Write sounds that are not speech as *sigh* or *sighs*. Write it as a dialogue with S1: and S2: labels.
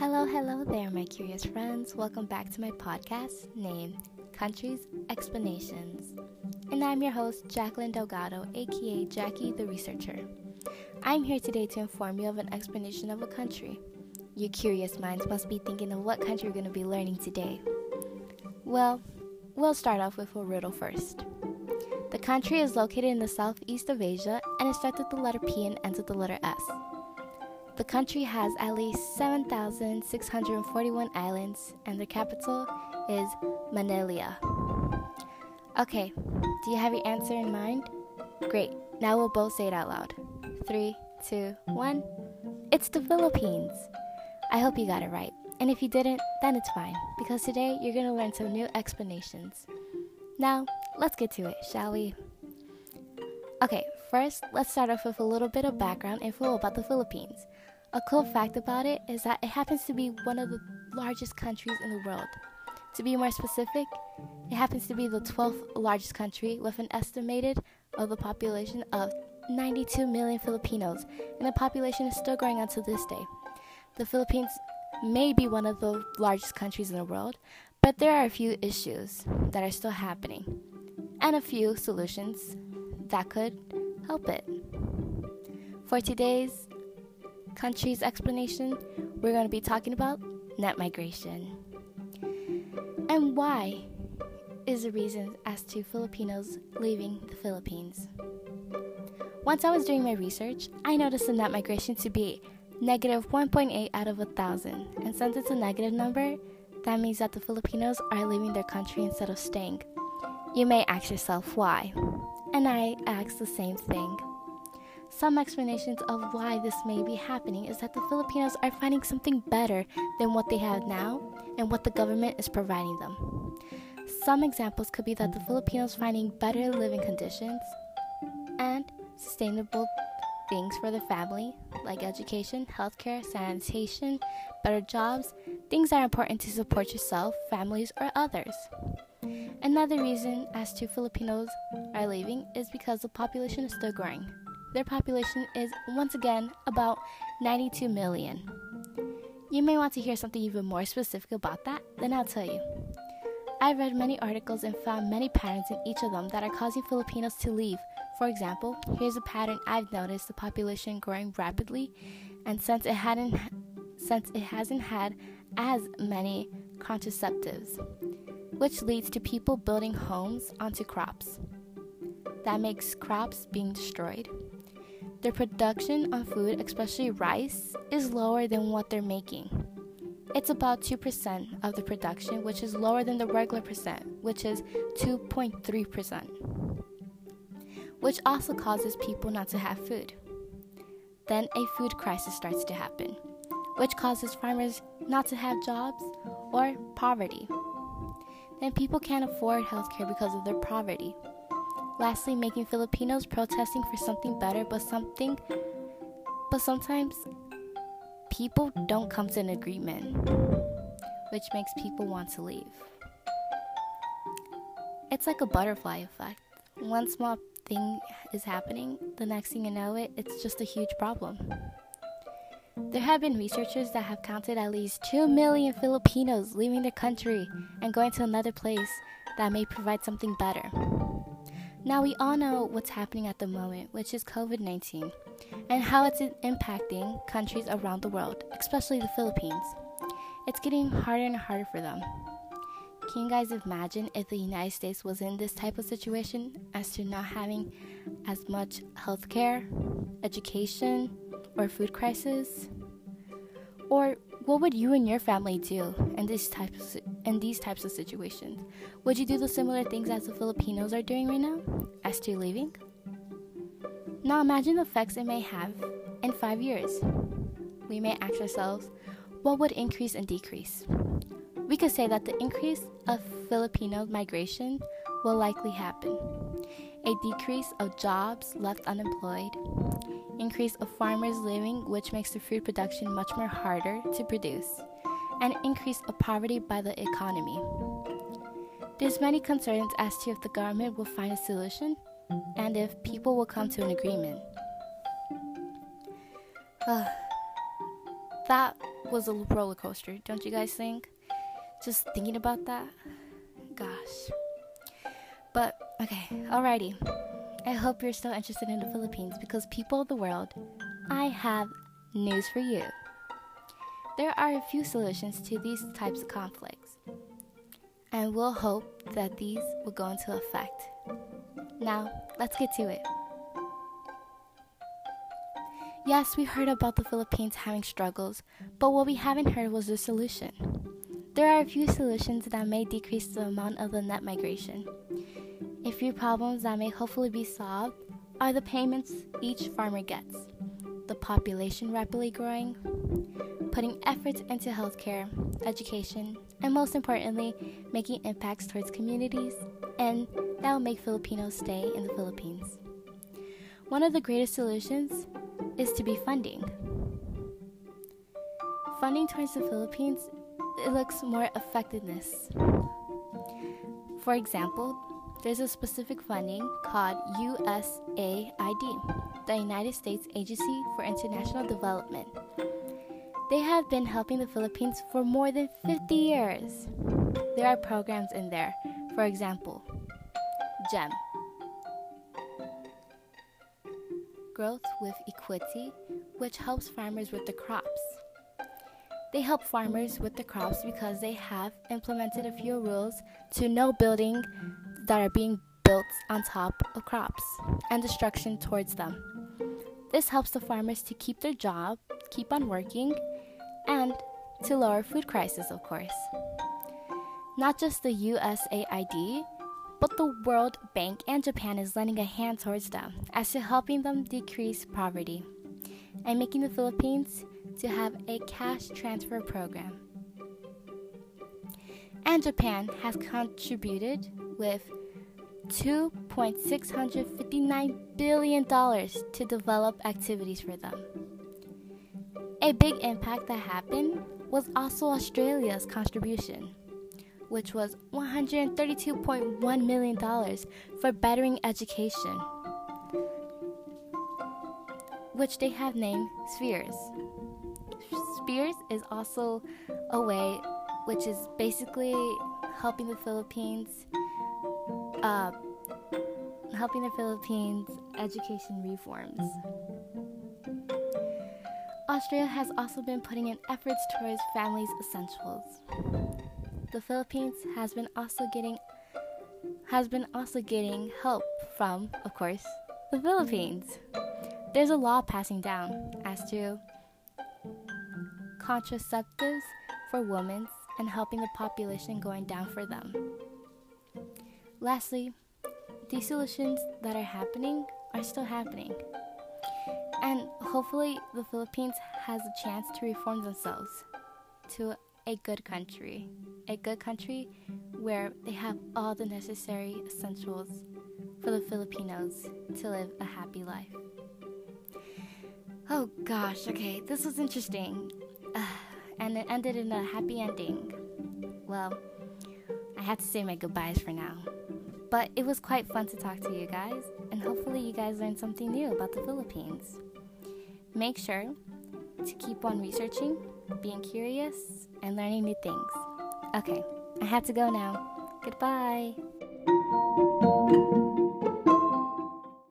S1: Hello, hello there, my curious friends. Welcome back to my podcast named Countries Explanations. And I'm your host, Jacqueline Delgado, aka Jackie the Researcher. I'm here today to inform you of an explanation of a country. Your curious minds must be thinking of what country we're going to be learning today. Well, we'll start off with a riddle first. The country is located in the southeast of Asia and is starts with the letter P and ends with the letter S. The country has at least 7,641 islands, and their capital is Manila. Okay, do you have your answer in mind? Great, now we'll both say it out loud. Three, two, one. It's the Philippines. I hope you got it right. And if you didn't, then it's fine, because today you're going to learn some new explanations. Now, let's get to it, shall we? Okay, first, let's start off with a little bit of background info about the Philippines. A cool fact about it is that it happens to be one of the largest countries in the world. To be more specific, it happens to be the 12th largest country with an estimated of the population of 92 million Filipinos, and the population is still growing until this day. The Philippines may be one of the largest countries in the world, but there are a few issues that are still happening and a few solutions that could help it. For today's country's explanation, we're going to be talking about net migration. And why is the reason as to Filipinos leaving the Philippines. Once I was doing my research, I noticed the net migration to be negative 1.8 out of a thousand. And since it's a negative number, that means that the Filipinos are leaving their country instead of staying. You may ask yourself why. And I ask the same thing. Some explanations of why this may be happening is that the Filipinos are finding something better than what they have now and what the government is providing them. Some examples could be that the Filipinos finding better living conditions and sustainable things for the family, like education, healthcare, sanitation, better jobs, things that are important to support yourself, families, or others. Another reason as to Filipinos are leaving is because the population is still growing. Their population is once again about 92 million. You may want to hear something even more specific about that, then I'll tell you. I've read many articles and found many patterns in each of them that are causing Filipinos to leave. For example, here's a pattern I've noticed the population growing rapidly and since it hadn't since it hasn't had as many contraceptives, which leads to people building homes onto crops. That makes crops being destroyed. Their production of food, especially rice, is lower than what they're making. It's about 2% of the production, which is lower than the regular percent, which is 2.3%, which also causes people not to have food. Then a food crisis starts to happen, which causes farmers not to have jobs or poverty. Then people can't afford healthcare because of their poverty. Lastly, making Filipinos protesting for something better, but something, but sometimes people don't come to an agreement, which makes people want to leave. It's like a butterfly effect. One small thing is happening, the next thing you know it, it's just a huge problem. There have been researchers that have counted at least 2 million Filipinos leaving their country and going to another place that may provide something better. Now, we all know what's happening at the moment, which is COVID 19, and how it's impacting countries around the world, especially the Philippines. It's getting harder and harder for them. Can you guys imagine if the United States was in this type of situation as to not having as much healthcare, education, or food crisis? Or what would you and your family do in this type of types in these types of situations? Would you do the similar things as the Filipinos are doing right now, as to leaving? Now imagine the effects it may have in five years. We may ask ourselves, what would increase and decrease? We could say that the increase of Filipino migration will likely happen. A decrease of jobs left unemployed, increase of farmers living, which makes the food production much more harder to produce, and increase of poverty by the economy. There's many concerns as to if the government will find a solution and if people will come to an agreement. Uh, that was a roller coaster, don't you guys think? Just thinking about that. Gosh. But okay, alrighty. I hope you're still interested in the Philippines because people of the world, I have news for you. There are a few solutions to these types of conflicts, and we'll hope that these will go into effect. Now, let's get to it. Yes, we heard about the Philippines having struggles, but what we haven't heard was the solution. There are a few solutions that may decrease the amount of the net migration. A few problems that may hopefully be solved are the payments each farmer gets, the population rapidly growing, putting efforts into healthcare, education, and most importantly, making impacts towards communities, and that will make Filipinos stay in the Philippines. One of the greatest solutions is to be funding. Funding towards the Philippines it looks more effectiveness. For example, there's a specific funding called USAID, the United States Agency for International Development. They have been helping the Philippines for more than 50 years. There are programs in there, for example, GEM, Growth with Equity, which helps farmers with the crops. They help farmers with the crops because they have implemented a few rules to no building that are being built on top of crops and destruction towards them. This helps the farmers to keep their job, keep on working, and to lower food crisis, of course. Not just the USAID, but the World Bank and Japan is lending a hand towards them as to helping them decrease poverty and making the Philippines to have a cash transfer program. And Japan has contributed with $2.659 billion to develop activities for them. A big impact that happened was also Australia's contribution which was $132.1 million for bettering education, which they have named Spheres. Spheres is also a way which is basically helping the Philippines, uh, helping the Philippines education reforms. Austria has also been putting in efforts towards families' essentials the Philippines has been also getting has been also getting help from, of course, the Philippines. There's a law passing down as to contraceptives for women and helping the population going down for them. Lastly, these solutions that are happening are still happening. And hopefully, the Philippines has a chance to reform themselves to a good country. A good country where they have all the necessary essentials for the Filipinos to live a happy life. Oh gosh, okay, this was interesting. Uh, *sighs* and it ended in a happy ending. Well, I have to say my goodbyes for now. But it was quite fun to talk to you guys, and hopefully, you guys learned something new about the Philippines. Make sure to keep on researching, being curious, and learning new things. Okay, I have to go now. Goodbye.